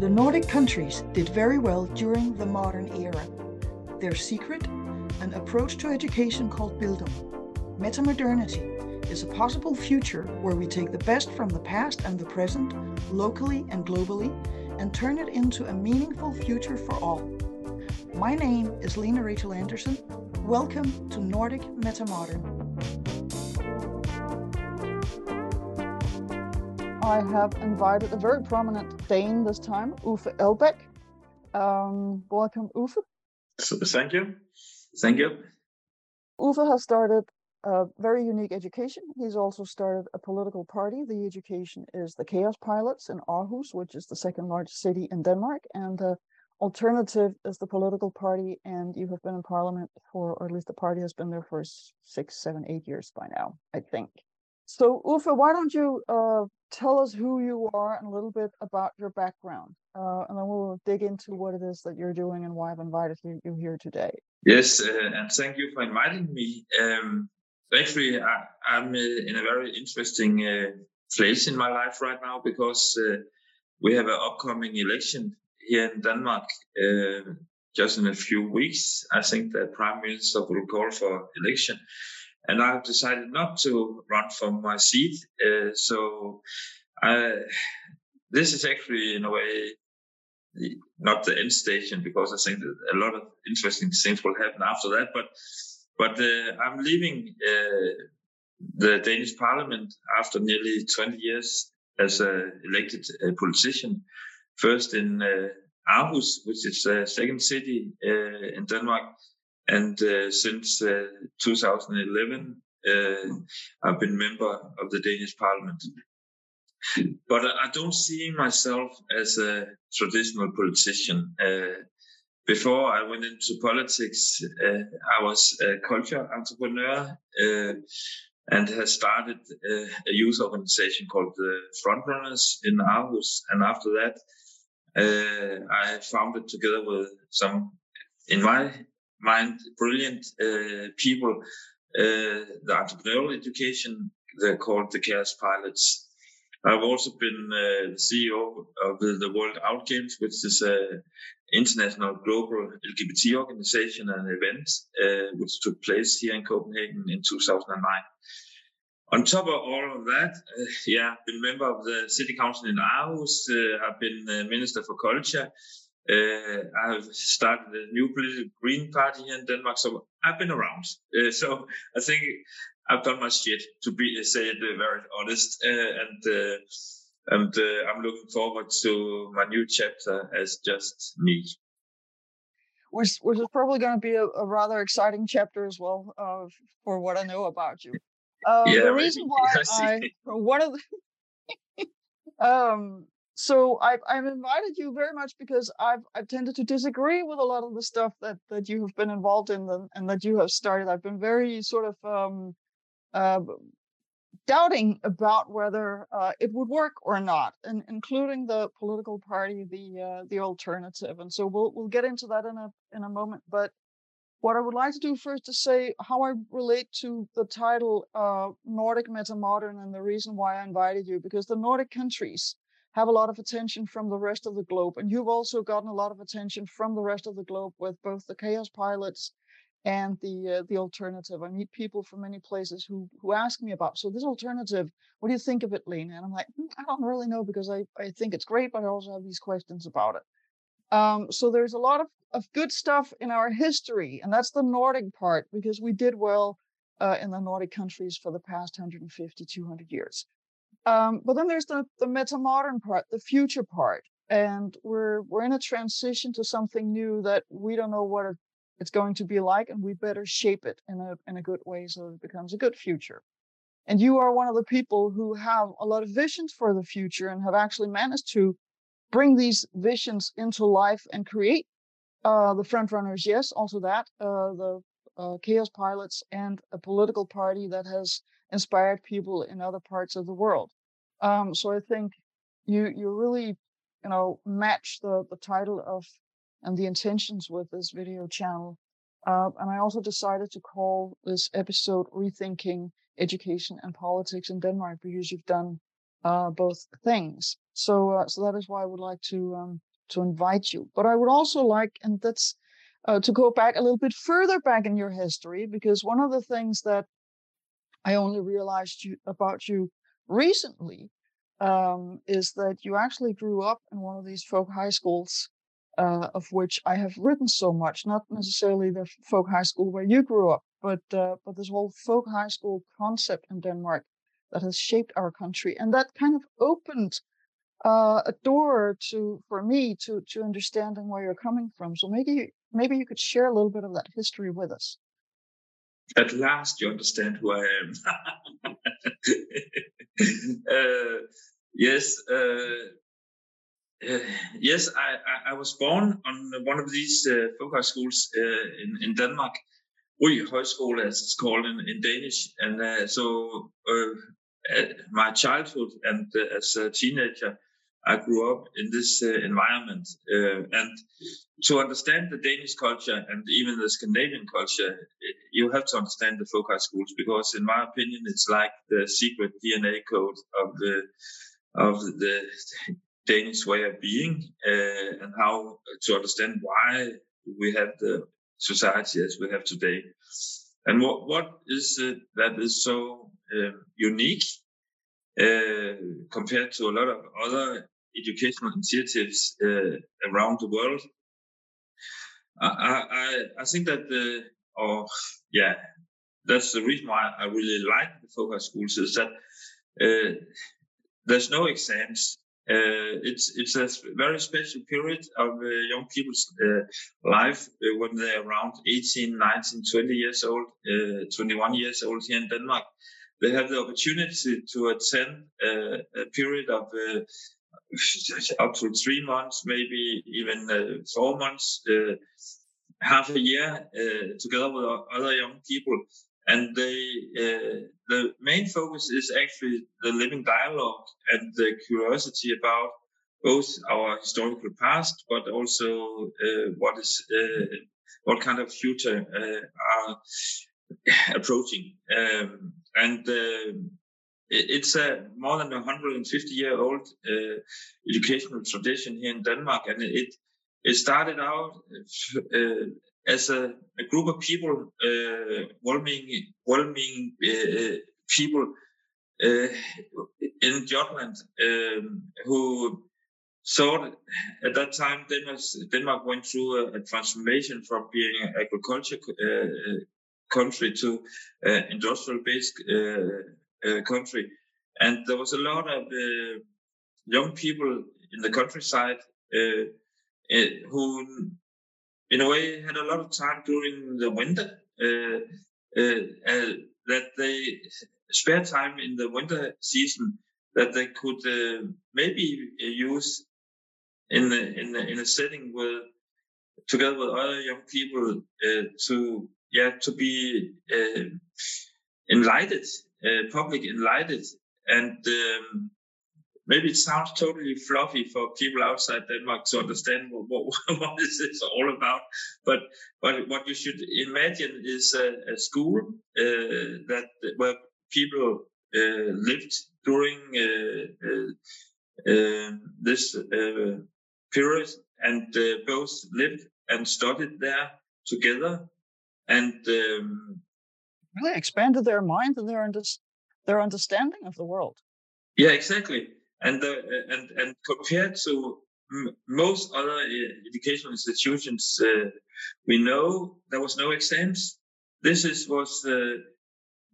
The Nordic countries did very well during the modern era. Their secret, an approach to education called Bildung. Metamodernity is a possible future where we take the best from the past and the present, locally and globally, and turn it into a meaningful future for all. My name is Lene Rachel Andersen. Welcome to Nordic Metamodern. I have invited a very prominent Dane this time, Uffe Elbæk. Um, welcome, Uffe. So, thank you. Thank you. Uffe has started a very unique education. He's also started a political party. The education is the Kaospilots in Aarhus, which is the second largest city in Denmark. And the alternative is the political party. And you have been in parliament for, or at least the party has been there for six, seven, eight years by now, I think. So, Uffe, why don't you uh, tell us who you are and a little bit about your background? Uh, and then we'll dig into what it is that you're doing and why I've invited you, you here today. Yes, uh, and thank you for inviting me. Um, actually, I, am in a very interesting uh, place in my life right now because uh, we have an upcoming election here in Denmark uh, just in a few weeks. I think the prime minister will call for election, and I've decided not to run for my seat. Uh, so I, this is actually, in a way, not the end station because I think that a lot of interesting things will happen after that. But but uh, I'm leaving uh, the Danish Parliament after nearly 20 years as an elected uh, politician. First in uh, Aarhus, which is the second city uh, in Denmark, and uh, since 2011, I've been member of the Danish Parliament. But I don't see myself as a traditional politician before I went into politics, uh, I was a culture entrepreneur uh, and has started uh, a youth organization called the Frontrunners in Aarhus. And after that, uh, I founded together with some, in my mind, brilliant uh, people, uh, the entrepreneurial education. They're called the Kaospilots. I've also been uh, the CEO of the World Outgames, which is an international global LGBT organization and event, uh, which took place here in Copenhagen in 2009. On top of all of that, uh, yeah, I've been member of the city council in Aarhus. Uh, I've been minister for culture. Uh, I've started a new political green party here in Denmark, so I've been around. Uh, so I think I've done my shit to be say it very honest, and and uh, I'm looking forward to my new chapter as just me. Which, which is probably going to be a, a, rather exciting chapter as well, uh, for what I know about you. Um, yeah, the reason why I, one of the, um, so I've, I've invited you very much because I've, I've tended to disagree with a lot of the stuff that, that you have been involved in the, and that you have started. I've been very sort of, um, uh, doubting about whether uh, it would work or not, and including the political party, the uh, the alternative. And so we'll we'll get into that in a in a moment. But what I would like to do first is say how I relate to the title uh, Nordic Metamodern and the reason why I invited you, because the Nordic countries have a lot of attention from the rest of the globe, and you've also gotten a lot of attention from the rest of the globe with both the Kaospilots and the uh, the alternative. I meet people from many places who who ask me about so this alternative. What do you think of it, Lene? And I'm like, mm, I don't really know because I I think it's great, but I also have these questions about it. Um, so there's a lot of of good stuff in our history, and that's the Nordic part because we did well uh, in the Nordic countries for the past 150, 200 years. Um, but then there's the the meta modern part, the future part, and we're we're in a transition to something new that we don't know what it it's going to be like, and we better shape it in a in a good way so it becomes a good future. And you are one of the people who have a lot of visions for the future and have actually managed to bring these visions into life and create uh, the front runners. Yes, also that uh, the uh, Kaospilots and a political party that has inspired people in other parts of the world. Um, so I think you you really you know match the the title of and the intentions with this video channel. Uh, and I also decided to call this episode Rethinking Education and Politics in Denmark because you've done uh, both things. So, uh, so that is why I would like to um, to invite you. But I would also like, and that's uh, to go back a little bit further back in your history, because one of the things that I only realized you, about you recently um, is that you actually grew up in one of these folk high schools, uh, of which I have written so much. Not necessarily the folk high school where you grew up, but uh, but this whole folk high school concept in Denmark that has shaped our country, and that kind of opened uh, a door to for me to to understanding where you're coming from. So maybe maybe you could share a little bit of that history with us. At last, you understand who I am. uh, yes, uh, uh, yes, I, I, I, was born on one of these uh, folk schools uh, in, in Denmark, Ry Højskole, as it's called in, in Danish. And uh, so my childhood and as a teenager, I grew up in this uh, environment. Uh, and to understand the Danish culture and even the Scandinavian culture, you have to understand the folk schools because, in my opinion, it's like the secret DNA code of the of the Danish way of being uh, and how to understand why we have the society as we have today. And what what is it that is so uh, unique uh, compared to a lot of other educational initiatives uh, around the world. I, I, I think that the, or yeah, that's the reason why I really like the focus schools is that uh, there's no exams. Uh, it's it's a very special period of uh, young people's uh, life uh, when they're around 18, 19, 20 years old, 21 years old here in Denmark. They have the opportunity to attend a period of up to three months, maybe even uh, four months, uh, half a year uh, together with other young people. And they, the main focus is actually the living dialogue and the curiosity about both our historical past, but also what is what kind of future are approaching. Um, and uh, it's a more than 150 year old uh, educational tradition here in Denmark, and it it started out uh, as a, a, group of people, uh, welcoming welcoming uh, people uh, in Jutland um, who saw at that time Denmark, Denmark went through a, a transformation from being an agriculture uh, country to uh, country. And there was a lot of uh, young people in the countryside uh, who, in a way, had a lot of time during the winter that they spare time in the winter season that they could uh, maybe use in the, in the, in a setting with together with other young people uh, to yeah to be uh, enlightened uh, public enlightened and um, maybe it sounds totally fluffy for people outside Denmark to understand what, what, what is this is all about. But but what you should imagine is a, a school uh, that where people uh, lived during uh, uh, uh this period and both lived and studied there together. And um, really expanded their mind and their their understanding of the world. Yeah, exactly. And the, and and compared to m- most other uh, educational institutions, uh, we know there was no exams. This is was uh,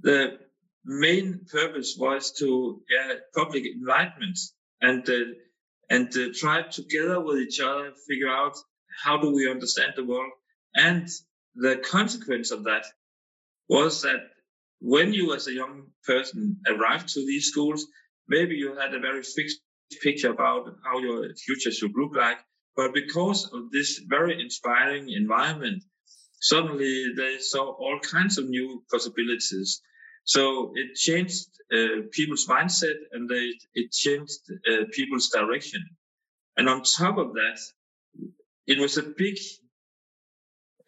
the main purpose was to yeah, public enlightenment and uh, and uh, try together with each other figure out how do we understand the world and the consequence of that was that when you as a young person arrived to these schools, maybe you had a very fixed picture about how your future should look like. But because of this very inspiring environment, suddenly they saw all kinds of new possibilities. So it changed uh, people's mindset and they, it changed uh, people's direction. And on top of that, it was a big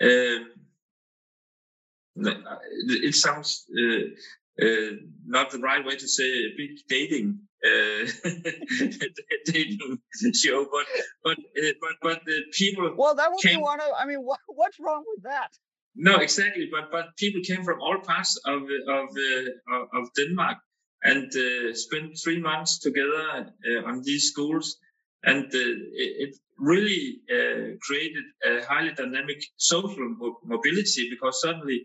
uh, it sounds uh, uh, not the right way to say a big dating uh, dating show, but but uh, but but the people. Well, that would came, be one of. I mean, what, what's wrong with that? No, exactly. But but people came from all parts of of uh, of Denmark and uh, spent three months together uh, on these schools, and uh, it, it, really uh, created a highly dynamic social mobility because suddenly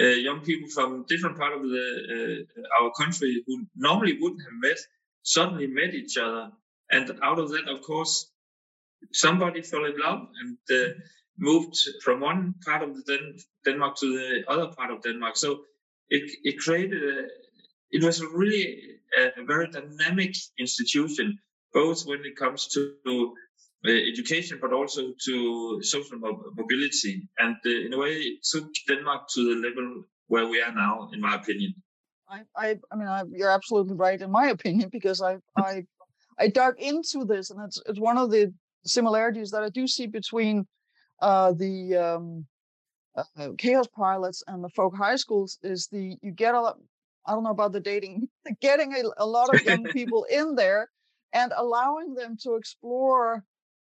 uh, young people from different part of the uh, our country who normally wouldn't have met suddenly met each other, and out of that, of course, somebody fell in love and uh, moved from one part of Den- Denmark to the other part of Denmark. So it it created a, it was really a, a very dynamic institution, both when it comes to education, but also to social mobility. And uh, in a way, it took Denmark to the level where we are now, in my opinion. I, I, I mean, I, you're absolutely right, in my opinion, because I, I, I dug into this, and it's it's one of the similarities that I do see between uh, the um, uh, Kaospilots and the folk high schools is the you get a lot. I don't know about the dating, getting a, a lot of young people in there and allowing them to explore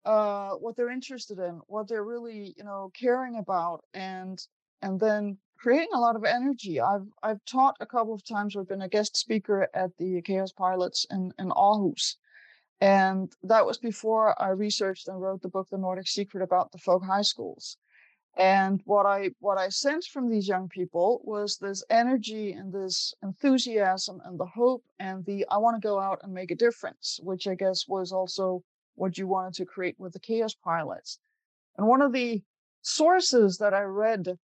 uh, what they're interested in, what they're really, you know, caring about, and and then creating a lot of energy. I've I've taught a couple of times. I've been a guest speaker at the Kaospilots in in Aarhus, and that was before I researched and wrote the book The Nordic Secret about the folk high schools. And what I what I sensed from these young people was this energy and this enthusiasm and the hope and the I want to go out and make a difference, which I guess was also what you wanted to create with the Kaospilots. And one of the sources that I read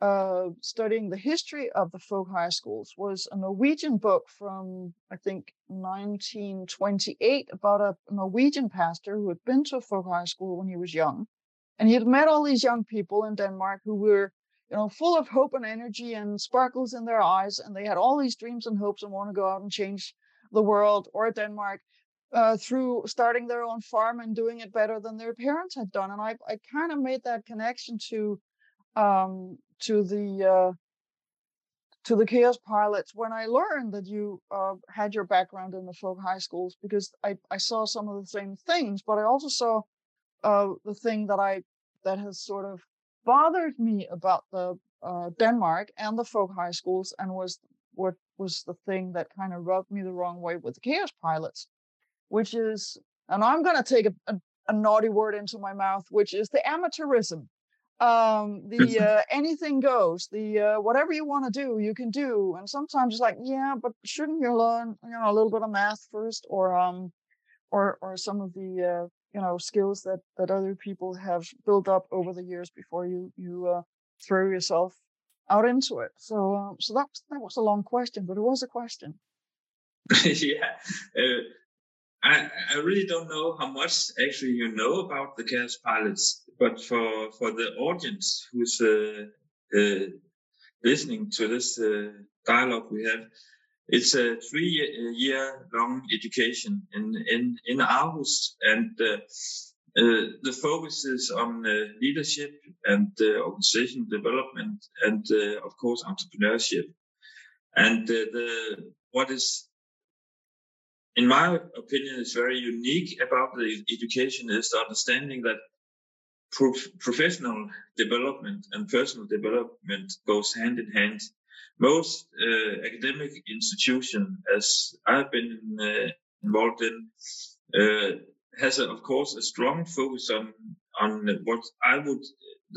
uh, studying the history of the folk high schools was a Norwegian book from, I think, 1928 about a Norwegian pastor who had been to a folk high school when he was young. And he had met all these young people in Denmark who were, you know, full of hope and energy and sparkles in their eyes. And they had all these dreams and hopes and want to go out and change the world or Denmark uh, through starting their own farm and doing it better than their parents had done. And I, I kind of made that connection to um, to the uh, to the Kaospilots when I learned that you uh, had your background in the folk high schools because I, I saw some of the same things, but I also saw uh, the thing that I that has sort of bothered me about the uh, Denmark and the folk high schools and was what was the thing that kind of rubbed me the wrong way with the chaos pilots which is, and I'm going to take a, a, a, naughty word into my mouth, which is the amateurism. Um, the uh, anything goes, the uh, whatever you want to do, you can do. And sometimes it's like, yeah, but shouldn't you learn, you know, a little bit of math first, or um, or or some of the uh, you know skills that that other people have built up over the years before you you uh, throw yourself out into it. So um, so that that was a long question, but it was a question. yeah, uh, I, I really don't know how much actually you know about the Kaospilots, but for, for the audience who's uh, uh, listening to this uh, dialogue we have, it's a three year long education in, in, in Aarhus and uh, uh, the focus is on uh, leadership and organization development and of course entrepreneurship. And the what is in my opinion, is very unique about the education is the understanding that prof- professional development and personal development goes hand in hand. Most uh, academic institution, as I've been uh, involved in, uh, has, a, of course, a strong focus on on what I would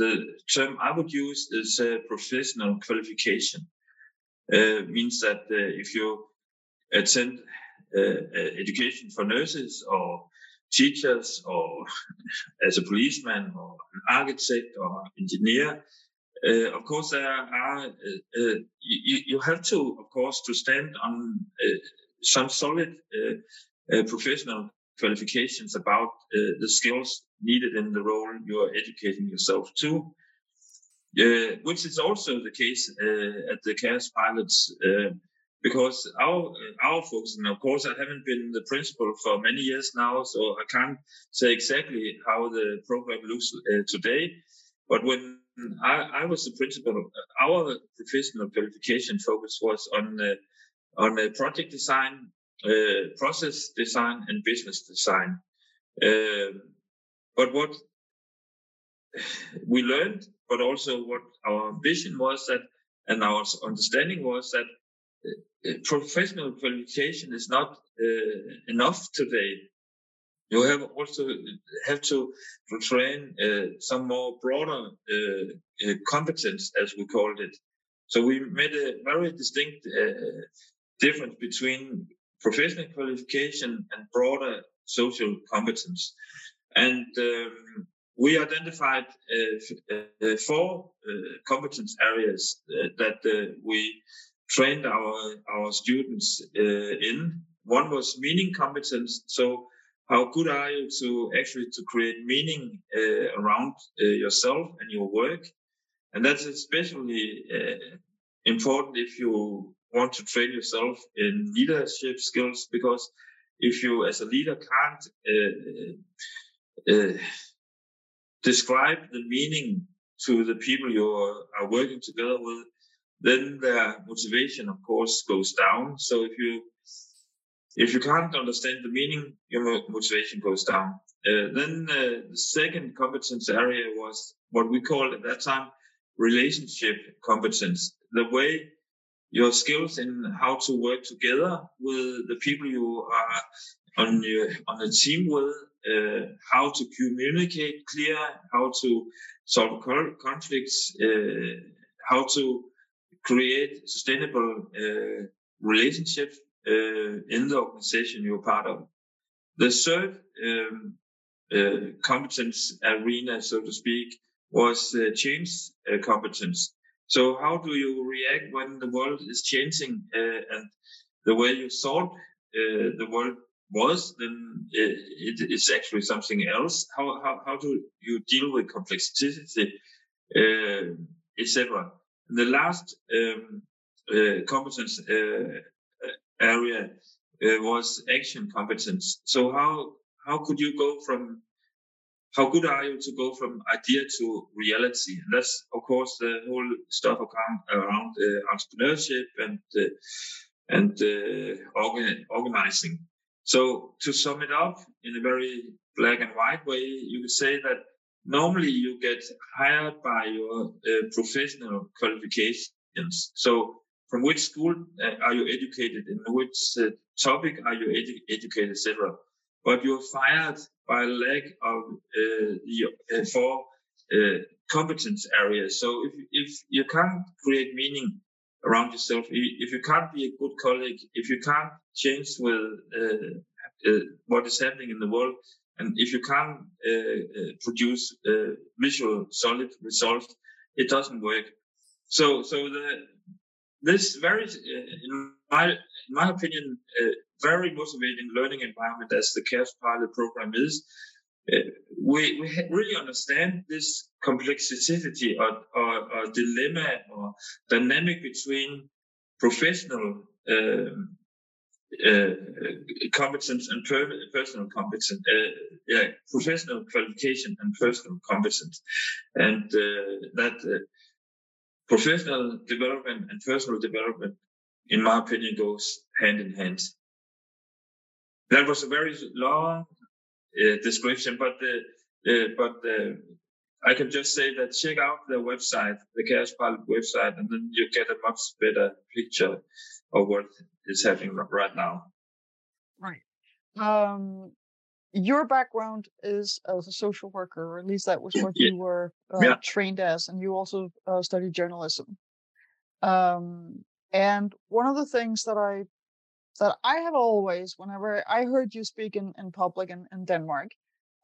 the term I would use is a professional qualification. Uh, means that uh, if you attend uh, uh, education for nurses or teachers or as a policeman or an architect or engineer. Uh, of course, there are uh, uh, you, you have to, of course, to stand on some solid professional qualifications about the skills needed in the role you are educating yourself to. which is also the case at the Kaospilots because our our focus, and of course, I haven't been the principal for many years now, so I can't say exactly how the program looks uh, today. But when I, I, was the principal, our professional qualification focus was on uh, on uh, project design uh, process design and business design. Uh, but what we learned, but also what our vision was that, and our understanding was that professional qualification is not uh, enough today. You have also have to, train uh, some more broader uh, uh, competence, as we called it. So we made a very distinct uh, difference between professional qualification and broader social competence. And um, we identified uh, uh, four uh, competence areas that we trained our our students in. One was meaning competence. So how good are you to actually to create meaning around yourself and your work? And that's especially important if you want to train yourself in leadership skills because if you as a leader can't uh, uh, describe the meaning to the people you are working together with, then their motivation, of course, goes down. So if you if you can't understand the meaning, your motivation goes down. Uh, then uh, the second competence area was what we called at that time relationship competence. The way your skills in how to work together with the people you are on your on a team with uh, how to communicate clear, how to solve conflicts, uh, how to create sustainable uh, relationships uh, in the organization you're part of. The third um, uh, competence arena, so to speak, was change uh, competence. So how do you react when the world is changing and the way you thought the world was, then it, it's actually something else. How, how, how do you deal with complexity, uh, etc. The last um, uh, competence uh, area uh, was action competence. So how how could you go from how good are you to go from idea to reality? And that's of course the whole stuff around, uh, entrepreneurship and uh, and organ, organizing. So to sum it up in a very black and white way, you could say that normally you get hired by your uh, professional qualifications. So from which school uh, are you educated in which uh, topic are you edu- educated, etc. But you're fired by lack of uh, your, four competence areas. So if if you can't create meaning around yourself. If you can't be a good colleague, if you can't change with uh, uh, what is happening in the world, and if you can't uh, uh produce uh, visual solid results, it doesn't work. So, so the this very, uh, in my in my opinion, very motivating learning environment as the Kaospilot program is, we, we really understand this complexity or, or, or, dilemma or dynamic between professional um, uh, competence and per- personal competence, uh, yeah, professional qualification and personal competence, and uh, that uh, professional development and personal development, in my opinion, goes hand in hand. That was a very long uh, description, but uh, but I can just say that check out the website, the Kaospilot website, and then you get a much better picture of what is happening right now. Right. Um, your background is as a social worker, or at least that was what yeah. you were uh, yeah. trained as, and you also uh, studied journalism. Um, and one of the things that I that I have always, whenever I heard you speak in, in public in, in Denmark,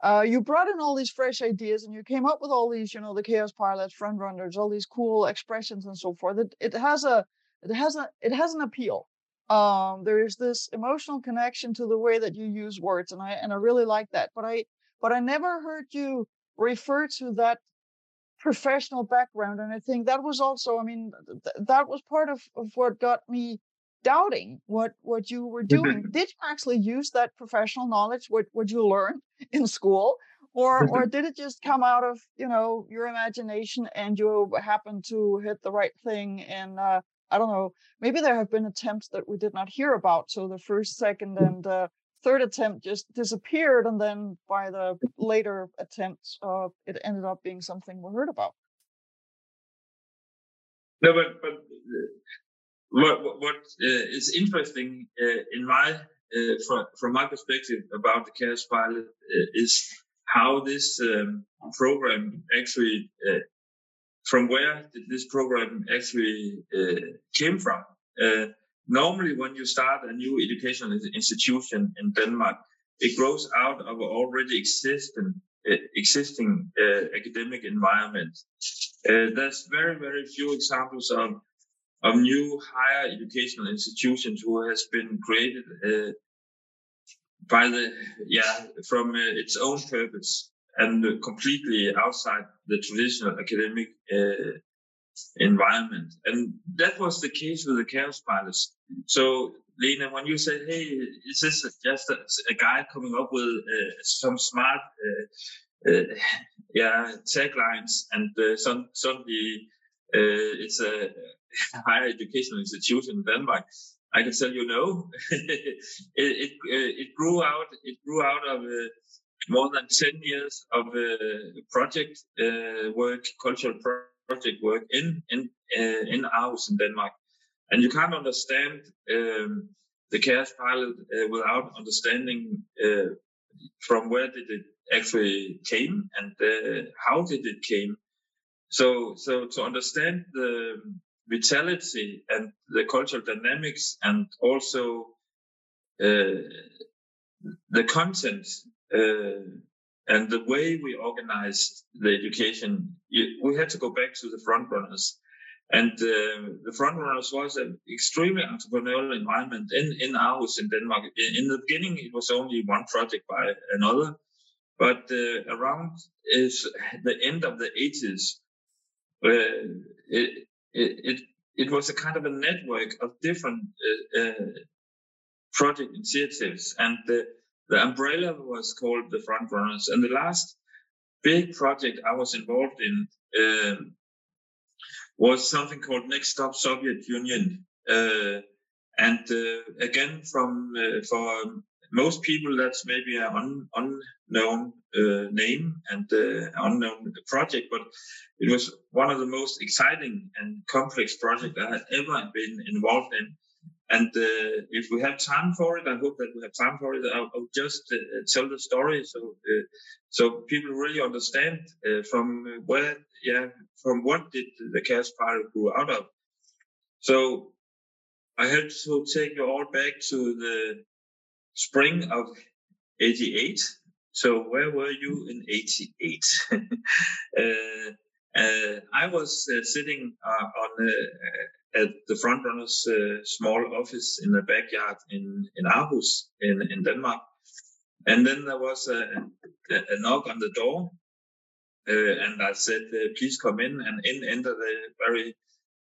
uh, you brought in all these fresh ideas and you came up with all these, you know, the Kaospilots, front runners, all these cool expressions and so forth. It, it has a, it has a, it has an appeal. Um, there is this emotional connection to the way that you use words, and I and I really like that. But I, but I never heard you refer to that professional background, and I think that was also, I mean, th- that was part of of what got me doubting what what you were doing did you actually use that professional knowledge what what you learned in school or or did it just come out of you know your imagination and you happened to hit the right thing and uh, I don't know, maybe there have been attempts that we did not hear about. So the first, second, and uh, third attempt just disappeared, and then by the later attempts, uh, it ended up being something we heard about. No, but but uh, what what uh, is interesting uh, in my uh, from from my perspective about the Kaospilot uh, is how this um, program actually uh, from where did this program actually uh, came from. Uh, normally when you start a new educational institution in denmark it grows out of already existing uh, existing academic environment. There's very very few examples of of new higher educational institutions who has been created uh, by the yeah from uh, its own purpose and completely outside the traditional academic uh, environment. And that was the case with the Kaospilots. So Lene when you said hey is this just a, a guy coming up with uh, some smart uh, uh, yeah taglines and some suddenly it's a higher educational institution in Denmark, I can tell you no. it, it, uh, it grew out it grew out of uh, more than ten years of uh, project uh, work, cultural project work in in uh, in Aarhus in Denmark, and you can't understand um, the Kaospilot without understanding from where did it actually came and how did it came. So so to understand the vitality and the cultural dynamics and also uh, the content uh, and the way we organized the education, we had to go back to the front runners. And uh, the front runners was an extremely entrepreneurial environment in, in Aarhus in Denmark. In, in, the beginning, it was only one project by another. But uh, around is the end of the 80s, uh, it, it, it, was a kind of a network of different uh, uh, project initiatives, and the umbrella was called the Front Runners. And the last big project I was involved in um, was something called Next Stop Soviet Union. Uh, and uh, again, from uh, for most people, that's maybe an un, unknown uh, name and uh, unknown project, but it was one of the most exciting and complex projects I had ever been involved in. And uh, if we have time for it, I hope that we have time for it. I'll, I'll just uh, tell the story so uh, so people really understand uh, from where, yeah, from what did the Kaospilot grew out of. So I had to take you all back to the spring of 88. So where were you in 88? uh, uh, I was uh, sitting uh, on at the frontrunner's uh, small office in the backyard in, in Aarhus in, in Denmark. And then there was a, a, a knock on the door. Uh, and I said, please come in. And in entered a very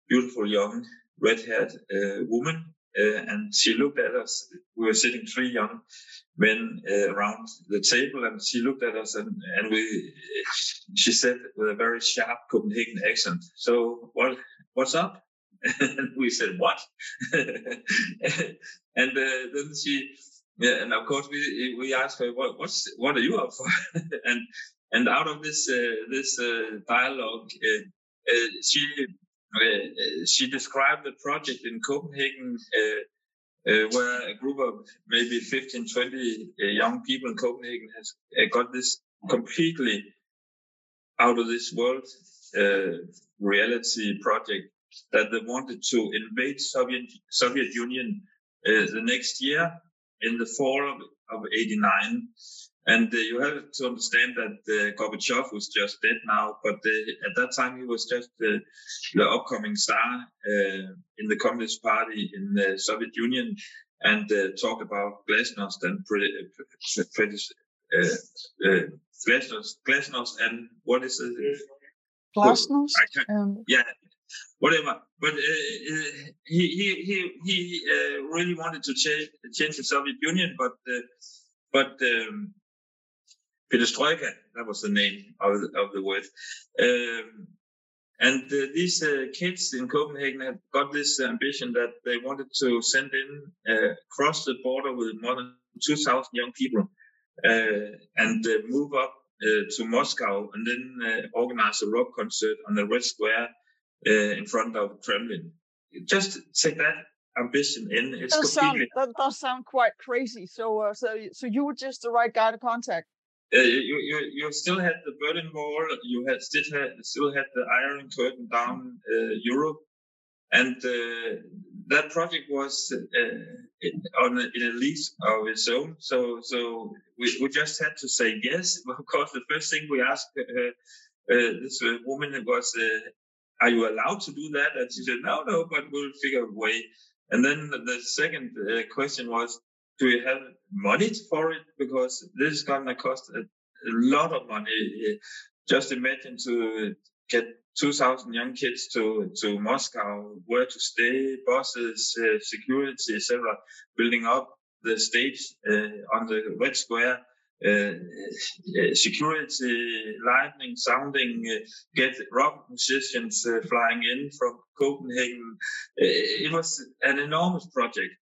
beautiful young red-haired woman uh, and she looked at us. We were sitting three young men uh, around the table, and she looked at us, and, and we. She said with a very sharp Copenhagen accent, "So what? What's up?" And we said, "What?" and uh, then she, yeah, and of course we we asked her, "What? What's? What are you up for?" and and out of this uh, this uh, dialogue, uh, she uh, she described the project in Copenhagen uh, uh, where a group of maybe 15, 20 young people in Copenhagen has got this completely out of this world reality project that they wanted to invade Soviet Soviet Union uh, the next year in the fall of, of 89 and uh, you have to understand that uh, Gorbachev was just dead now, but uh, at that time he was just uh, the upcoming star uh, in the Communist Party in the Soviet Union, and uh, talked about glasnost and pre- glasnost, glasnost, and what is it? Glasnost. Um, yeah, whatever. But he he he he really wanted to change change the Soviet Union, but but um, Perestroika, that was the name of the, of the word. Um, and uh, these uh, kids in Copenhagen have got this ambition that they wanted to send in uh, cross the border with more than 2,000 young people uh, and uh, move up uh, to Moscow and then organize a rock concert on the Red Square in front of Kremlin. Just take that ambition in. It's that completely... sound, that does sound quite crazy. So, so, so you were just the right guy to contact. Uh, you, you you still had the Berlin Wall. You had still had still had the Iron Curtain down uh, Europe, and uh, that project was uh, on a, in a lease of its own. So so we, we just had to say yes. Of course, the first thing we asked uh, uh, this woman was, "Are you allowed to do that?" And she said, "No, no, but we'll figure a way." And then the second question was, do you have money for it? Because this is going to cost a, a lot of money. Just imagine to get 2,000 young kids to, to Moscow, where to stay, buses, uh, security, etc., building up the stage uh, on the Red Square. Uh, uh security, lightning, sounding, uh, get rock musicians uh, flying in from Copenhagen. it was an enormous project.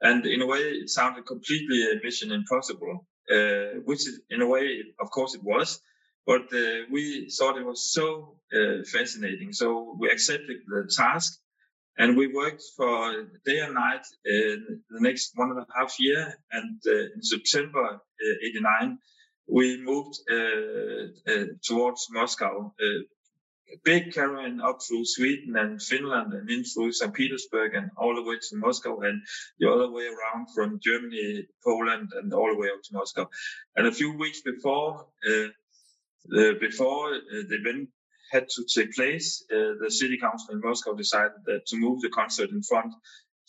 And in a way, it sounded completely a mission impossible, uh, which in a way, of course, it was. But uh, we thought it was so uh, fascinating. So we accepted the task and we worked for day and night in the next one and a half year. And uh, in September 89, we moved uh, uh, towards Moscow big caravan up through Sweden and Finland and in through St. Petersburg and all the way to Moscow and the other way around from Germany, Poland and all the way up to Moscow. And a few weeks before, uh, uh, before uh, the event had to take place, uh, the city council in Moscow decided to move the concert in front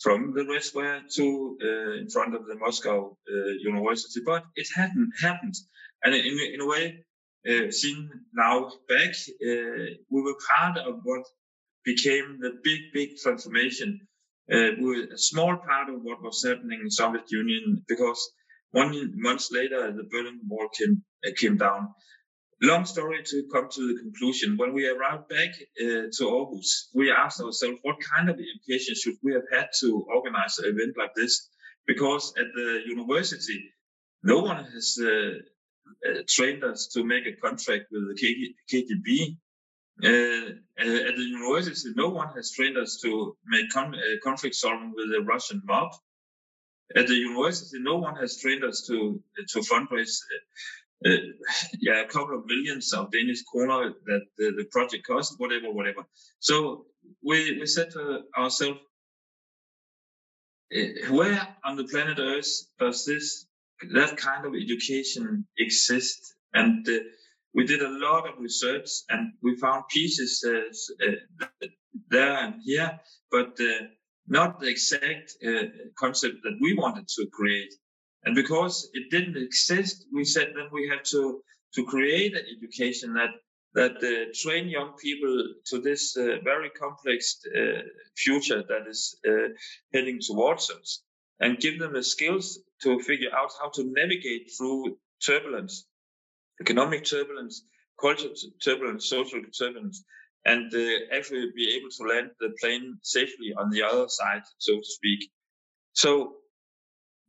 from the Red Square to uh, in front of the Moscow uh, University, but it hadn't happened. And in, in a way, uh, seen now back, uh, we were part of what became the big, big transformation. Uh, we were a small part of what was happening in Soviet Union because one month later the Berlin Wall came came down. Long story to come to the conclusion. When we arrived back uh, to Aarhus, we asked ourselves what kind of education should we have had to organize an event like this? Because at the university, no one has uh, uh, trained us to make a contract with the KGB. Uh, uh, at the university, no one has trained us to make con- uh, conflict solving with the Russian mob. At the university, no one has trained us to to fundraise, uh, yeah, a couple of millions of Danish kroner that the, the project cost, whatever, whatever. So we we said to ourselves, where on the planet Earth does this that kind of education exist? And uh, we did a lot of research and we found pieces uh, uh, there and here, but uh, not the exact uh, concept that we wanted to create. And because it didn't exist, we said then we have to, to create an education that that uh, train young people to this uh, very complex uh, future that is heading towards us and give them the skills to figure out how to navigate through turbulence, economic turbulence, cultural turbulence, social turbulence, and uh, actually be able to land the plane safely on the other side, so to speak. So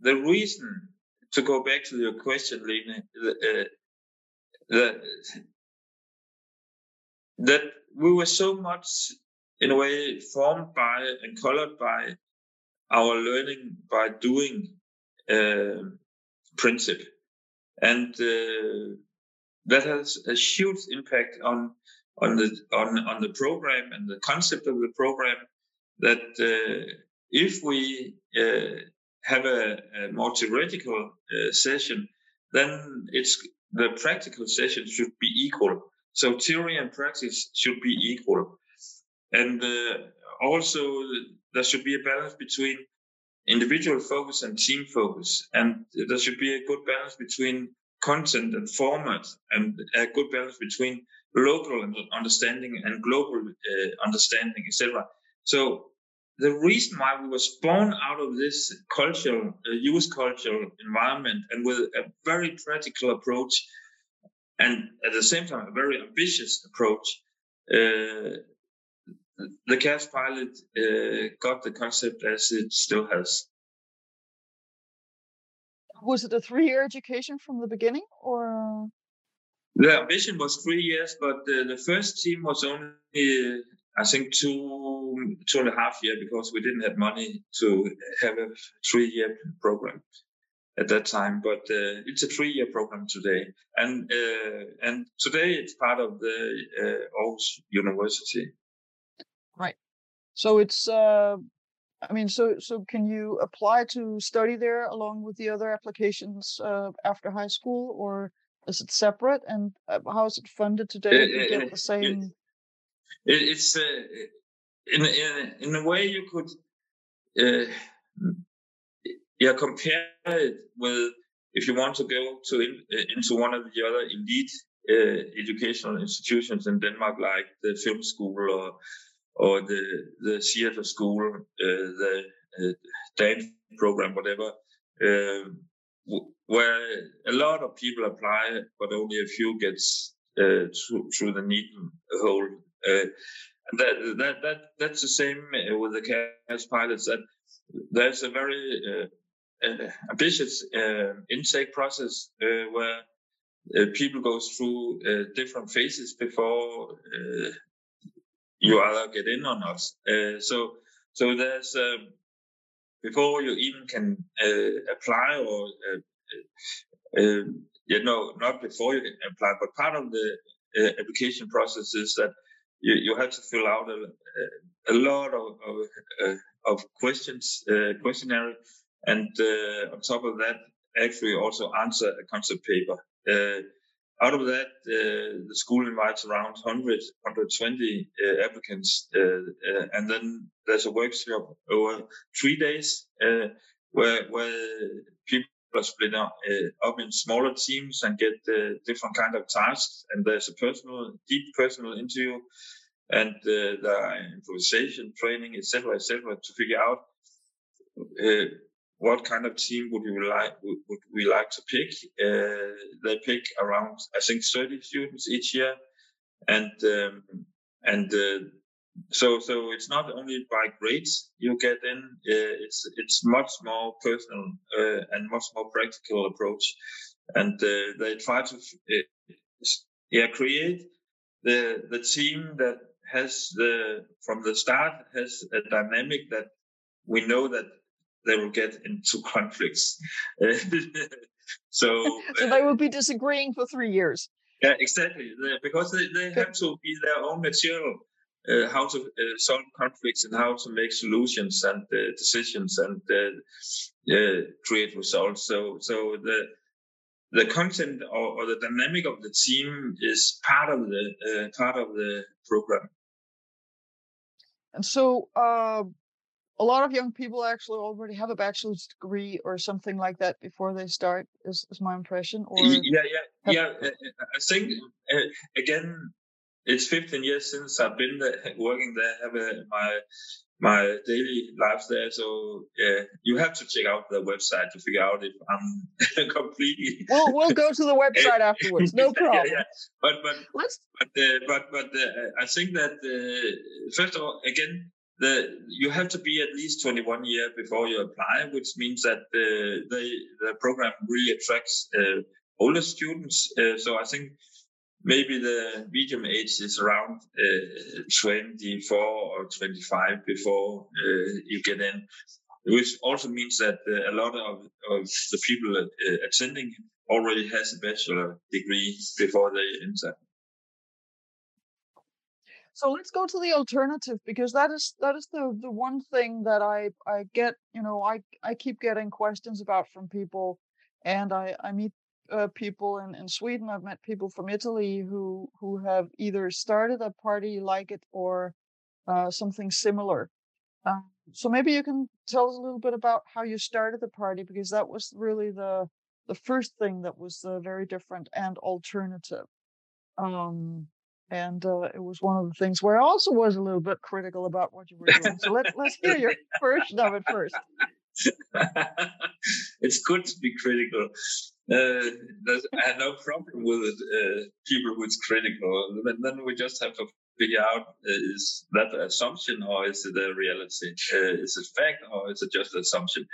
the reason to go back to your question, Lene, uh, that we were so much in a way formed by and colored by our learning by doing uh, principle. And uh, that has a huge impact on on the on on the program and the concept of the program. That uh, if we uh, have a, a, more theoretical uh, session, then it's the practical session should be equal. So theory and practice should be equal, and uh, also there should be a balance between individual focus and team focus. And there should be a good balance between content and format and a good balance between local understanding and global uh, understanding, etc. So the reason why we were born out of this cultural, uh, youth cultural environment and with a very practical approach and at the same time a very ambitious approach uh, the Kaospilot uh, got the concept as it still has. Was it a three-year education from the beginning, or? The ambition was three years, but the, the first team was only, I think, two two and a half year because we didn't have money to have a three-year program at that time. But uh, it's a three-year program today, and uh, and today it's part of the uh, Aarhus University. Right. So it's. Uh, I mean, so so can you apply to study there along with the other applications uh, after high school, or is it separate? And uh, how is it funded today? It, you get the same. It, it's uh, in in in a way you could. Uh, yeah, compare it with if you want to go to in, uh, into one of the other elite uh, educational institutions in Denmark, like the film school or or the the theater school, uh, the uh, dance program, whatever, uh, where a lot of people apply, but only a few gets uh, through, through the neat hole. And that, that that that's the same with the Kaospilots. That there's a very uh, ambitious uh, intake process uh, where people go through different phases before you either get in or not. so so there's um, before you even can apply or you know, not before you can apply, but part of the uh, application process is that you, you have to fill out a, a lot of of, uh, of questions, uh, questionnaire and uh, on top of that, actually also answer a concept paper. Out of that, the school invites around 100, 120 uh, applicants, and then there's a workshop over three days where where people are split up, up in smaller teams and get different kind of tasks. And there's a personal, deep personal interview, and there are improvisation training, etc., etc., to figure out what kind of team would you like would, would we like to pick? Uh, they pick around I think 30 students each year, and um, and uh, so so it's not only by grades you get in. Uh, it's it's much more personal uh, and much more practical approach, and uh, they try to uh, yeah create the the team that has the from the start has a dynamic that we know that they will get into conflicts. so, so they will be disagreeing for three years. Yeah, exactly. Because they, they have to be their own material. Uh, how to uh, solve conflicts and how to make solutions and uh, decisions and uh, uh, create results. So, so the the content or, or, the dynamic of the team is part of the uh, part of the program. And so, a lot of young people actually already have a bachelor's degree or something like that before they start is, is my impression or yeah yeah yeah i think uh, again it's 15 years since i've been there, working there have a, my my daily life there so yeah you have to check out the website to figure out if i'm completely well we'll go to the website afterwards no problem yeah, yeah. but but Let's... but uh, but but uh, i think that uh, first of all again the you have to be at least 21 years before you apply, which means that the the, the program really attracts uh, older students. Uh, so I think maybe the medium age is around uh, 24 or 25 before uh, you get in, which also means that uh, a lot of, of the people uh, attending already has a bachelor degree before they enter. So let's go to the alternative because that is that is the the one thing that I I get. You know, I I keep getting questions about from people, and I I meet uh, people in in Sweden. I've met people from Italy who who have either started a party like it or uh, something similar. Uh, so maybe you can tell us a little bit about how you started the party because that was really the the first thing that was uh, very different and alternative. Um, and uh, it was one of the things where I also was a little bit critical about what you were doing. So let, let's hear your version of it first. it's good to be critical. Uh, I have no problem with uh, people who's critical. But then we just have to figure out uh, is that assumption or is it a reality? Uh, is it fact or is it just an assumption?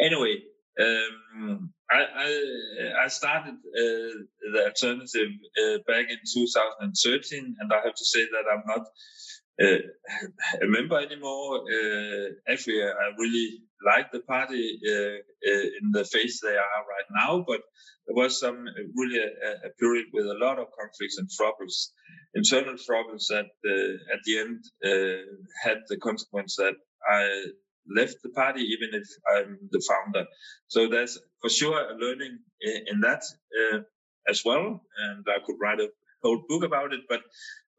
Anyway, um, I, I, I started uh, the alternative uh, back in 2013, and I have to say that I'm not a member anymore. Actually, I really like the party uh, uh, in the phase they are right now, but there was some really a, a period with a lot of conflicts and troubles, internal troubles that at the end had the consequence that I left the party, even if I'm the founder. So there's for sure a learning in, in that uh, as well, and I could write a whole book about it. But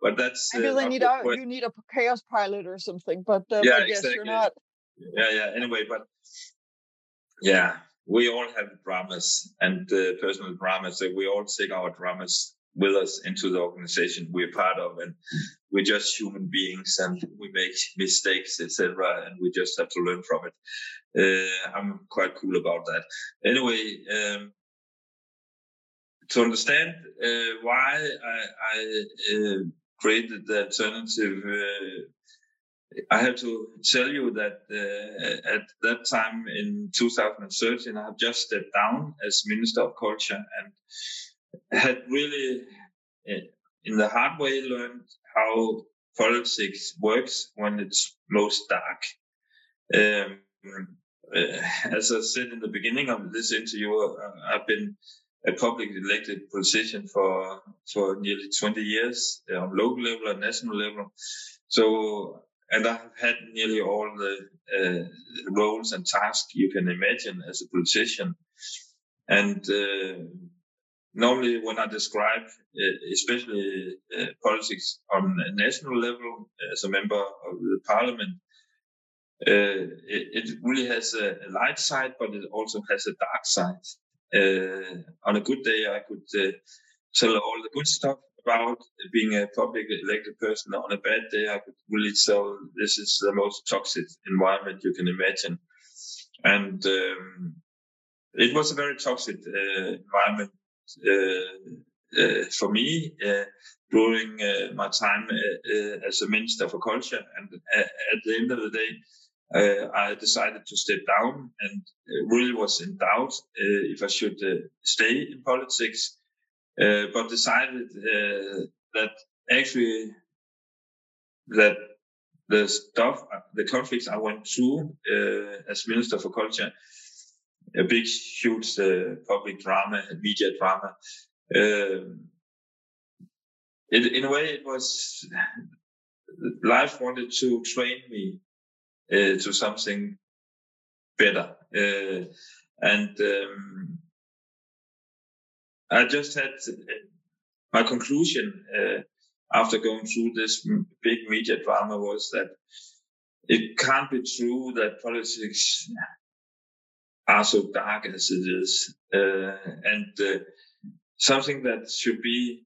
but that's uh, maybe need a you need a Kaospilot or something. But uh, yeah, I guess exactly. you're not. Yeah, yeah. Anyway, but yeah, we all have dramas and uh, personal dramas. So we all take our dramas with us into the organization we're part of and we're just human beings and we make mistakes etc and we just have to learn from it uh, i'm quite cool about that anyway um, to understand uh, why i, I uh, created the alternative uh, I have to tell you that uh, at that time in 2013, I have just stepped down as Minister of Culture and had really, eh, in the hard way, learned how politics works when it's most dark. Um, uh, as I said in the beginning of this interview, uh, I've been a public elected position for for nearly 20 years uh, on local level and national level. So, and I've had nearly all the uh, roles and tasks you can imagine as a politician. And uh, normally when I describe, uh, especially uh, politics on a national level as a member of the parliament, uh, it, it, really has a, a, light side, but it also has a dark side. Uh, on a good day, I could tell all the good stuff about being a public elected person. On a bad day, I could really tell this is the most toxic environment you can imagine. And um, it was a very toxic uh, environment uh, uh, for me uh, during my time as a minister for culture. And at the end of the day, uh, I decided to step down and really was in doubt uh, if I should uh, stay in politics, but decided that actually that the stuff, the conflicts I went through as Minister for Culture a big, huge uh, public drama, media drama. Um, it, in a way, it was life wanted to train me uh, to something better, uh, and um, I just had my conclusion uh, after going through this big media drama was that it can't be true that politics are so dark as it is. Uh, and uh, something that should be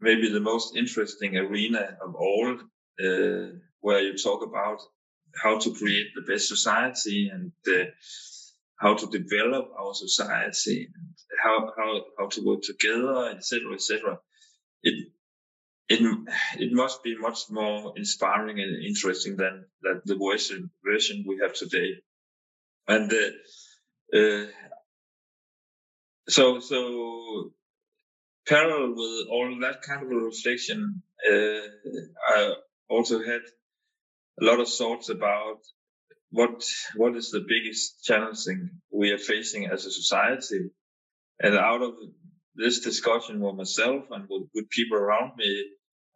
maybe the most interesting arena of all, uh, where you talk about how to create the best society and uh, how to develop our society and how, how, how to work together, etc., etc. It, it, it must be much more inspiring and interesting than, than the version, version we have today. And uh, uh, so, so parallel with all that kind of reflection, uh, I also had a lot of thoughts about what what is the biggest challenging we are facing as a society, and out of this discussion with myself and with, people around me,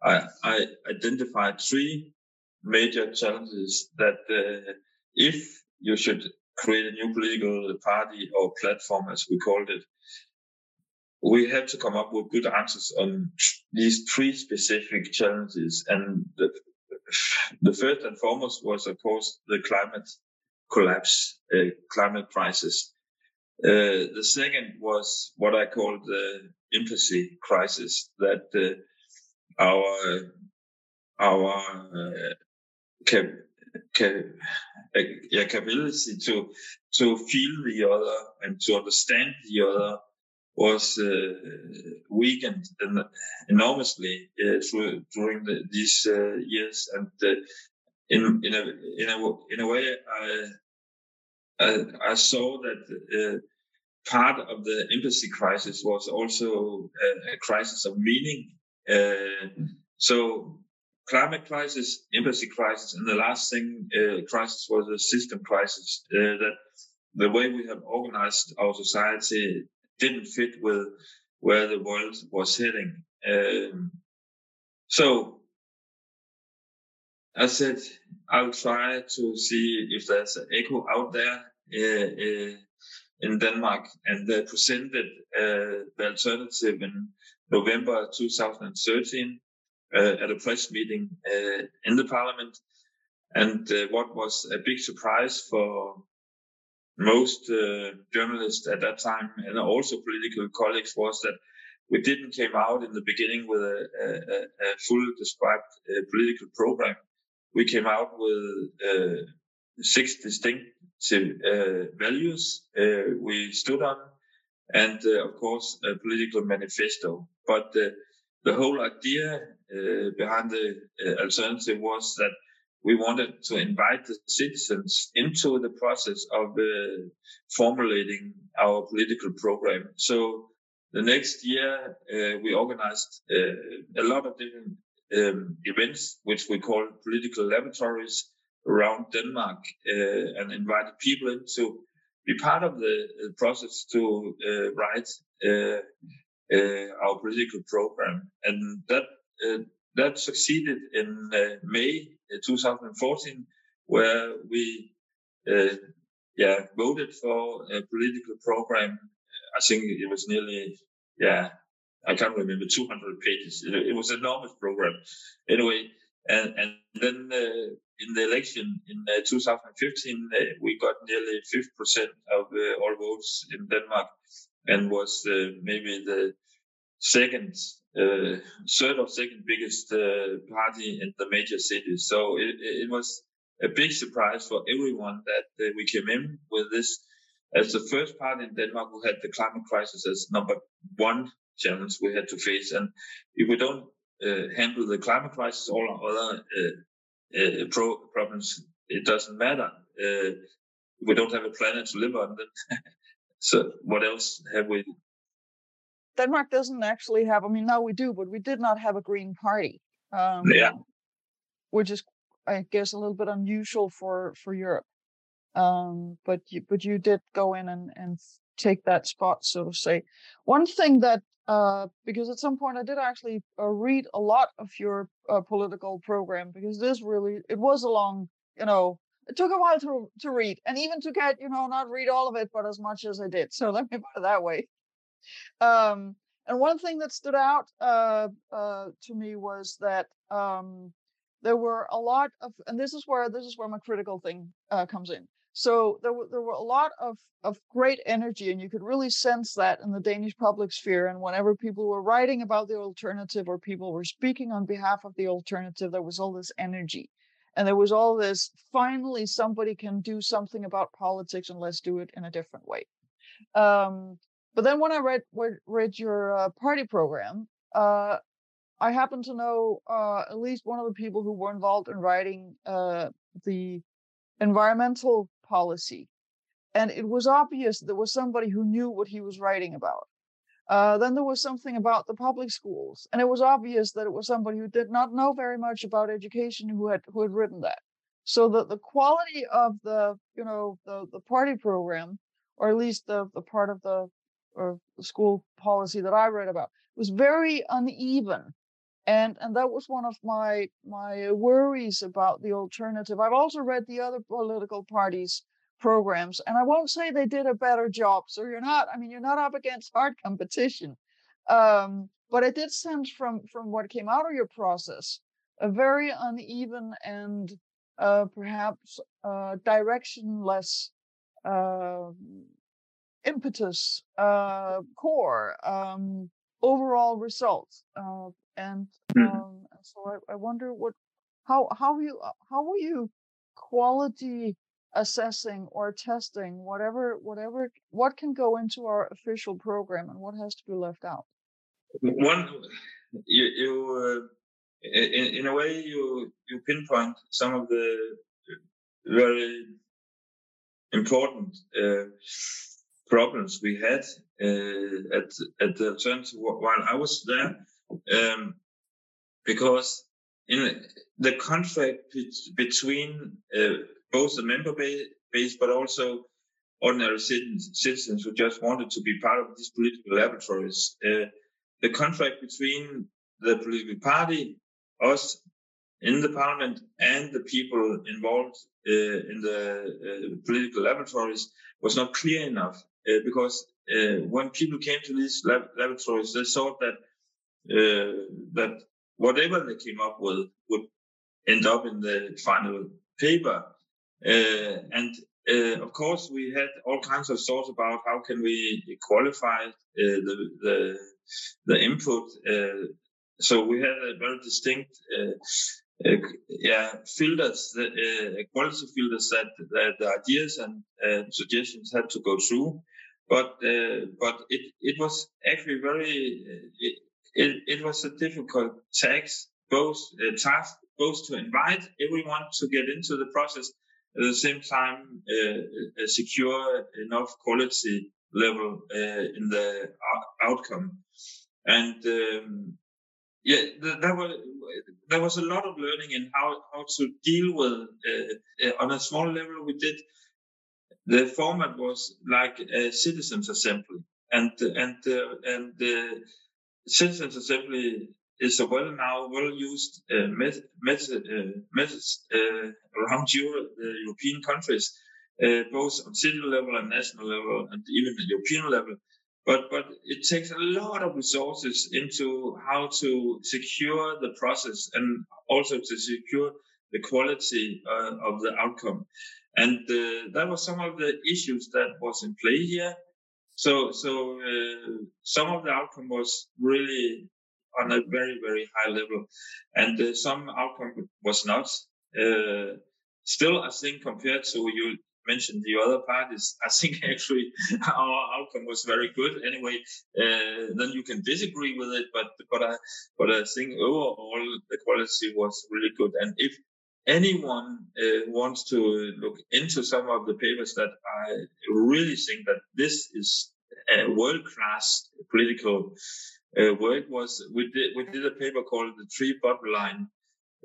I, I identified three major challenges that uh, if you should create a new political party or platform, as we called it, we have to come up with good answers on these three specific challenges. And the, the first and foremost was, of course, the climate collapse, uh, climate crisis. Uh, the second was what I call the empathy crisis that uh, our our uh, cap- a capability to to feel the other and to understand the other was uh, weakened enormously uh, through, during the, these uh, years, and in in a in a in a way, I I, I saw that part of the empathy crisis was also a, a crisis of meaning. Uh, so climate crisis, empathy crisis, and the last thing uh, crisis was a system crisis. Uh, that the way we have organized our society didn't fit with where the world was heading. Um, so I said I'll try to see if there's an echo out there uh, uh, in Denmark, and they presented uh, the alternative in November 2013 uh, at a press meeting uh, in the parliament. And uh, what was a big surprise for most uh, journalists at that time and also political colleagues was that we didn't came out in the beginning with a, a, a full described uh, political program. We came out with uh, six distinct uh, values uh, we stood on, and uh, of course a political manifesto. But the whole idea behind the alternative was that we wanted to invite the citizens into the process of uh, formulating our political program. So the next year, uh, we organized uh, a lot of different um, events, which we call political laboratories around Denmark, uh, and invited people in to be part of the process to uh, write uh, our political program. And that that succeeded in May 2014, where we uh, yeah voted for a political program. I think it was nearly yeah I can't remember 200 pages. It, was an enormous program. Anyway, and and then uh, in the election in uh, 2015, uh, we got nearly 50% of uh, all votes in Denmark, and was uh, maybe the second uh, third or second biggest uh, party in the major cities. So it, it, was a big surprise for everyone that uh, we came in with this as the first party in Denmark who had the climate crisis as number one challenge we had to face. And if we don't uh, handle the climate crisis, all our other uh, pro- problems, it doesn't matter. we don't have a planet to live on. So what else have we Denmark doesn't actually have. I mean, now we do, but we did not have a Green Party. Um, yeah. Which is, I guess, a little bit unusual for for Europe. Um, but you but you did go in and and take that spot, so to say. One thing that uh, because at some point I did actually uh, read a lot of your uh, political program because this really it was a long, you know, it took a while to to read and even to get you know not read all of it, but as much as I did. So let me put it that way. Um, and one thing that stood out uh, uh, to me was that um, there were a lot of, and this is where this is where my critical thing uh, comes in. So there were there were a lot of of great energy, and you could really sense that in the Danish public sphere. And whenever people were writing about the alternative or people were speaking on behalf of the alternative, there was all this energy, and there was all this. Finally, somebody can do something about politics, and let's do it in a different way. Um, but then when I read read, read your uh, party program, uh, I happen to know uh, at least one of the people who were involved in writing uh, the environmental policy, and it was obvious there was somebody who knew what he was writing about. Uh, then there was something about the public schools, and it was obvious that it was somebody who did not know very much about education who had who had written that. So that the quality of the you know the the party program, or at least the the part of the or school policy that I read about was very uneven. And and that was one of my my worries about the alternative. I've also read the other political parties' programs, and I won't say they did a better job. So you're not, I mean, you're not up against hard competition. Um, but I did sense from from what came out of your process a very uneven and uh, perhaps uh, directionless uh, impetus, uh, core, um, overall results. Uh, and mm-hmm. um, so I, I, wonder what, how how you how will you quality assessing or testing whatever whatever what can go into our official program and what has to be left out one you, you uh, in, in a way you you pinpoint some of the very important uh, problems we had uh, at at the alternative while I was there, um, because in the contract between uh, both the member base but also ordinary citizens who just wanted to be part of these political laboratories. Uh, the contract between the political party, us in the parliament, and the people involved uh, in the uh, political laboratories was not clear enough uh, because uh, when people came to these lab- laboratories, they thought that uh, that whatever they came up with would end up in the final paper. Uh, and of course, we had all kinds of thoughts about how can we qualify the, the the input. so we had a very distinct uh, yeah, filters, the uh, quality filters that, that the ideas and uh, suggestions had to go through. But but it it was actually very it, it, it was a difficult task both task both to invite everyone to get into the process at the same time uh, secure enough quality level uh, in the outcome and um, yeah, there was there was a lot of learning in how how to deal with uh, uh, on a small level. We did the format was like a citizens assembly, and and uh, and the citizens assembly is a well now well used uh, method method, uh, uh, around Europe, the European countries, both on city level and national level, and even the European level. But but it takes a lot of resources into how to secure the process and also to secure the quality uh, of the outcome and uh, that was some of the issues that was in play here so so uh, some of the outcome was really on a very very high level and uh, some outcome was not uh, still i think compared to you mentioned the other parties, I think actually our outcome was very good. Anyway, uh, then you can disagree with it, but but I but I think overall the quality was really good. And if anyone uh, wants to look into some of the papers that I really think that this is a world class political uh, work was we did we did a paper called the Triple Bottom Line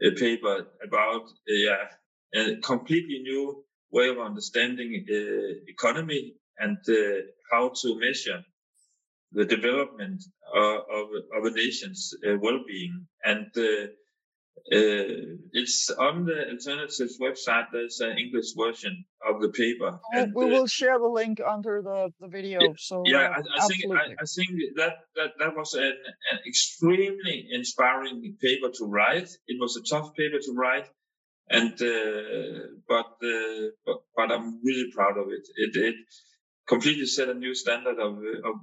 a paper about uh, yeah a completely new way of understanding uh, economy and uh, how to measure the development of, of, a nation's uh, well-being. And uh, uh, it's on the alternatives website. There's an English version of the paper. Oh, and, we uh, will share the link under the, the video. Yeah, so yeah, I, I think I, I, think that, that that was an, an extremely inspiring paper to write. It was a tough paper to write, and uh, but, uh, but but I'm really proud of it. It it completely set a new standard of of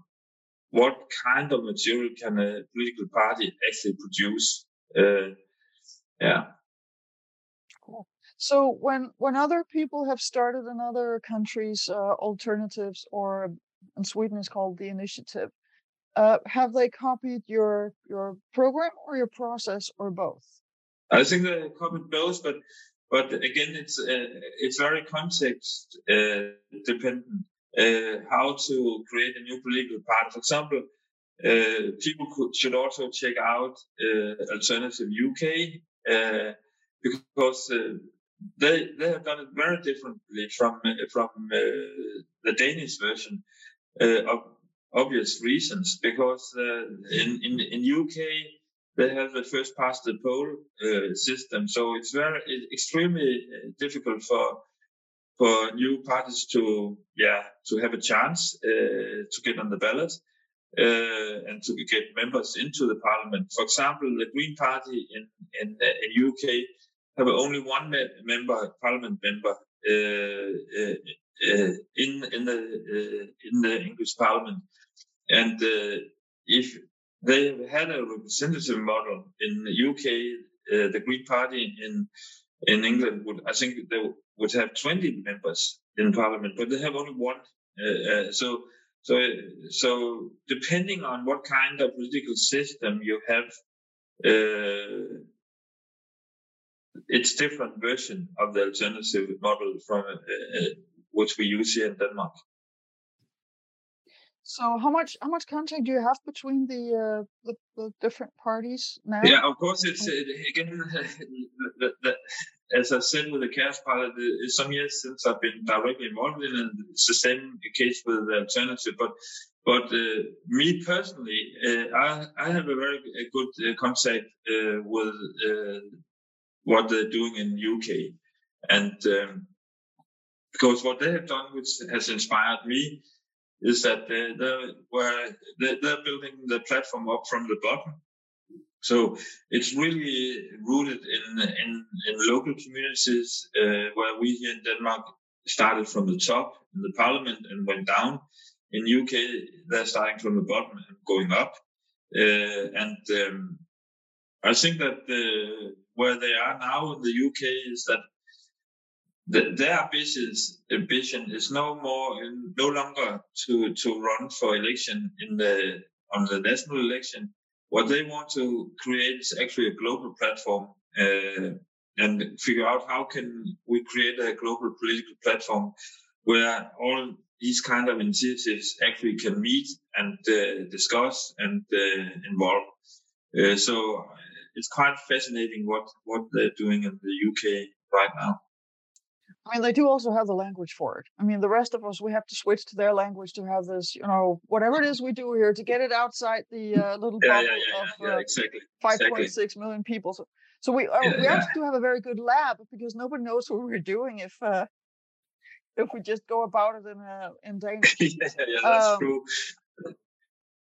what kind of material can a political party actually produce. Uh, yeah. Cool. So when when other people have started in other countries uh, alternatives, or in Sweden is called the initiative, uh, have they copied your your program or your process or both? I think they covered both, but but again, it's uh, it's very context uh, dependent uh, how to create a new political party. For example, uh, people could, should also check out uh, Alternative UK uh, because they they have done it very differently from from the Danish version of obvious reasons. Because in in in UK they have the first past the poll uh, system. So it's very it's extremely uh, difficult for for new parties to yeah to have a chance uh, to get on the ballot uh, and to get members into the parliament. For example, the Green Party in in, uh, in UK have only one member parliament member uh, in in the in the English Parliament, and if they had a representative model in the UK, uh, the Green Party in in England would, I think they would have 20 members in parliament, but they have only one. Uh, uh, so, so, so depending on what kind of political system you have, uh, it's different version of the alternative model from uh, which we use here in Denmark. So how much how much contact do you have between the uh, the, the, different parties now? Yeah, of course. It's uh, again the, the, as I said with the Kaospilot. It's some years since I've been directly involved in it. It's the same case with the alternative. But but uh, me personally, uh, I I have a very good uh, contact uh, with what they're doing in UK, and um, because what they have done, which has inspired me is that they, they're, where they're building the platform up from the bottom. So it's really rooted in in, in local communities uh, where we here in Denmark started from the top in the parliament and went down. In UK, they're starting from the bottom and going up. Uh, and um, I think that the, where they are now in the UK is that the, their ambitious ambition is no more no longer to to run for election in the on the national election. What they want to create is actually a global platform uh, and figure out how can we create a global political platform where all these kind of initiatives actually can meet and uh, discuss and uh, involve. Uh, so it's quite fascinating what what they're doing in the UK right now. I mean, they do also have the language for it. I mean, the rest of us, we have to switch to their language to have this, you know, whatever it is we do here to get it outside the uh, little yeah, bubble yeah, yeah, of uh, exactly. 5.6 exactly. million people. So, so we uh, we actually do have a very good lab because nobody knows what we're doing if uh, if we just go about it in uh, in Danish. yeah, yeah, that's um, true.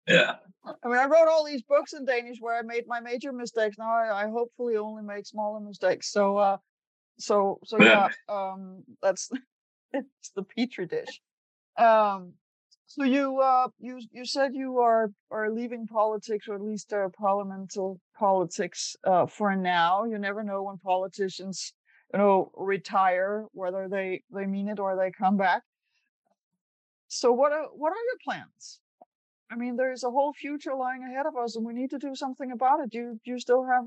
Yeah. I mean, I wrote all these books in Danish where I made my major mistakes. Now I, I hopefully only make smaller mistakes. So uh, so so yeah, um that's it's the petri dish. Um so you uh you you said you are are leaving politics or at least uh, parliamental politics uh for now. You never know when politicians you know retire whether they they mean it or they come back. So what are what are your plans? I mean there's a whole future lying ahead of us and we need to do something about it. Do you, do you still have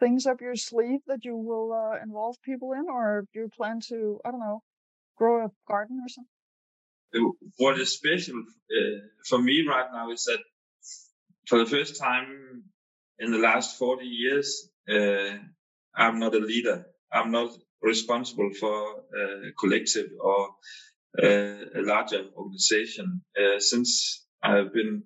things up your sleeve that you will uh, involve people in, or do you plan to, I don't know, grow a garden or something? Uh, what is special uh, for me right now is that for the first time in the last 40 years, uh, I'm not a leader. I'm not responsible for a collective or uh, a larger organization. Uh, since I've been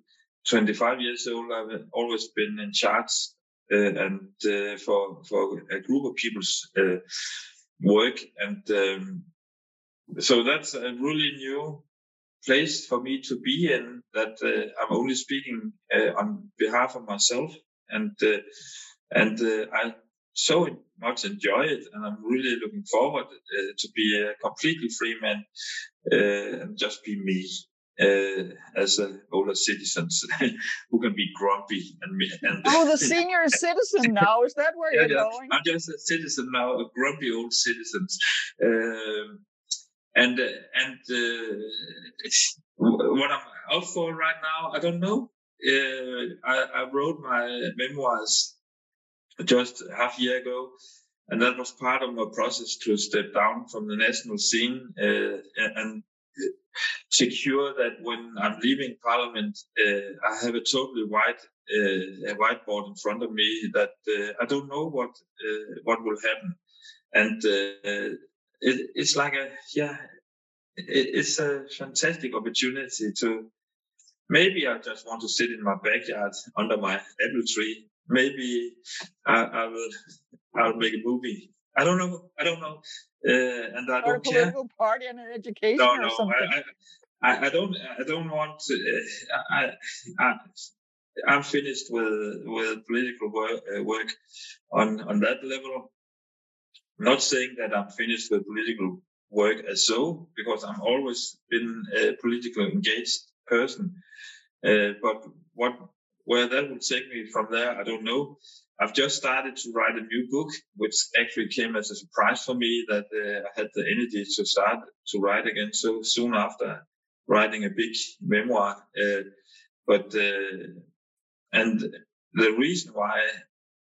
25 years old, I've always been in charge uh, and uh, for for a group of people's uh, work. And um, so that's a really new place for me to be in. That I'm only speaking on behalf of myself, and and I so much enjoy it, and I'm really looking forward uh, to be a completely free man uh, and just be me uh, as uh, older citizens. Who can be grumpy and, and oh the senior citizen now. Is that where yeah, you're yeah. going? I'm just a citizen now a grumpy old citizens. Um, and uh, and uh, what i'm out for right now i don't know. Uh, I, I wrote my memoirs just half year ago and that was part of my process to step down from the national scene uh, and secure that when I'm leaving Parliament, uh, I have a totally white uh, a whiteboard in front of me that uh, I don't know what uh, what will happen, and uh, it, it's like a yeah, it, it's a fantastic opportunity to. Maybe I just want to sit in my backyard under my apple tree. Maybe I, I will I'll make a movie I don't know. I don't know. Uh, and I or don't a political care. party and an education no, no, or something. I, I, I don't. I don't want. To, uh, I, I, I'm finished with with political work, uh, work on on that level. I'm not saying that I'm finished with political work as so, because I'm always been a politically engaged person. Uh, but what where that will take me from there, I don't know. I've just started to write a new book, which actually came as a surprise for me that uh, I had the energy to start to write again so soon after writing a big memoir. Uh, but uh, and the reason why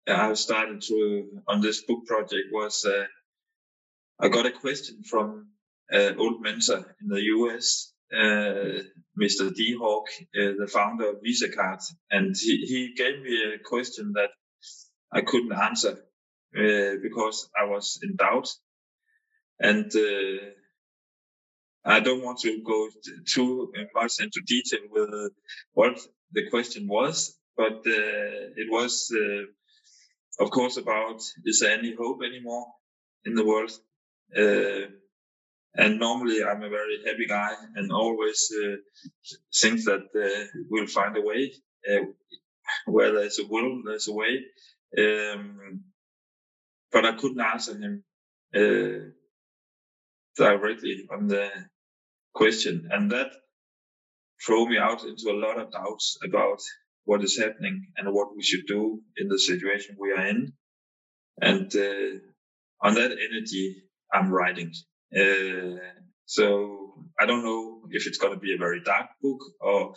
I started to on this book project was uh, I got a question from an uh, old mentor in the US, uh, Mr. Dee Hock, the founder of Visa Card, and he, he gave me a question that I couldn't answer uh, because I was in doubt. And uh, I don't want to go too much into detail with what the question was, but uh, it was, uh, of course, about is there any hope anymore in the world? Uh, and normally I'm a very happy guy and always uh, think that we'll find a way. where there's a will, there's a way. Um, but I couldn't answer him uh, directly on the question, and that threw me out into a lot of doubts about what is happening and what we should do in the situation we are in. And uh, on that energy, I'm writing. Uh, so I don't know if it's going to be a very dark book, or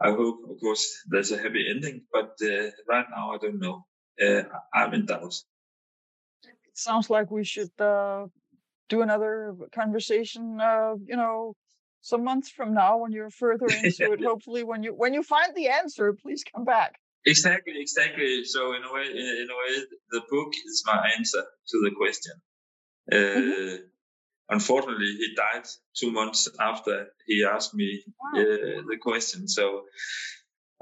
I hope, of course, there's a happy ending. But uh, right now, I don't know uh, I'm in doubt. It sounds like we should uh, do another conversation. Uh, you know, some months from now, when you're further into it, hopefully, when you when you find the answer, please come back. Exactly, exactly. So in a way, in a way, the book is my answer to the question. Mm-hmm. Unfortunately, he died two months after he asked me wow. uh, the question. So,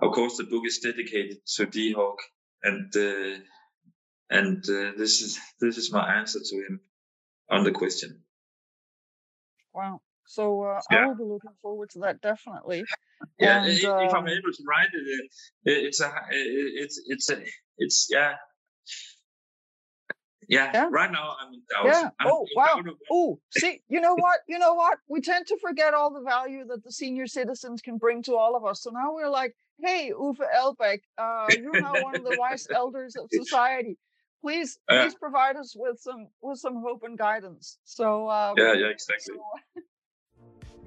of course, the book is dedicated to Dee Hock and uh, and uh, this is this is my answer to him on the question. Wow. So uh, yeah. I will be looking forward to that definitely. Yeah, and, if, if, I'm um able to write it, it's a it's it's a it's yeah. Yeah, yeah. right now I'm in doubt. Yeah. I'm oh, wow. Oh, see, you know what? You know what? We tend to forget all the value that the senior citizens can bring to all of us. So now we're like, hey, Uffe Elbæk, uh, you're now one of the wise elders of society. Please, uh, please provide us with some with some hope and guidance. So um, yeah, yeah, exactly. So,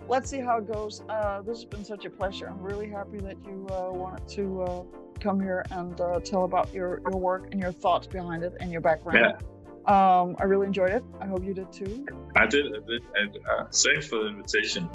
let's see how it goes. Uh, this has been such a pleasure. I'm really happy that you uh, wanted to uh, come here and uh, tell about your your work and your thoughts behind it and your background. Yeah. Um, I really enjoyed it. I hope you did too. I did. I did. And uh, thanks for the invitation.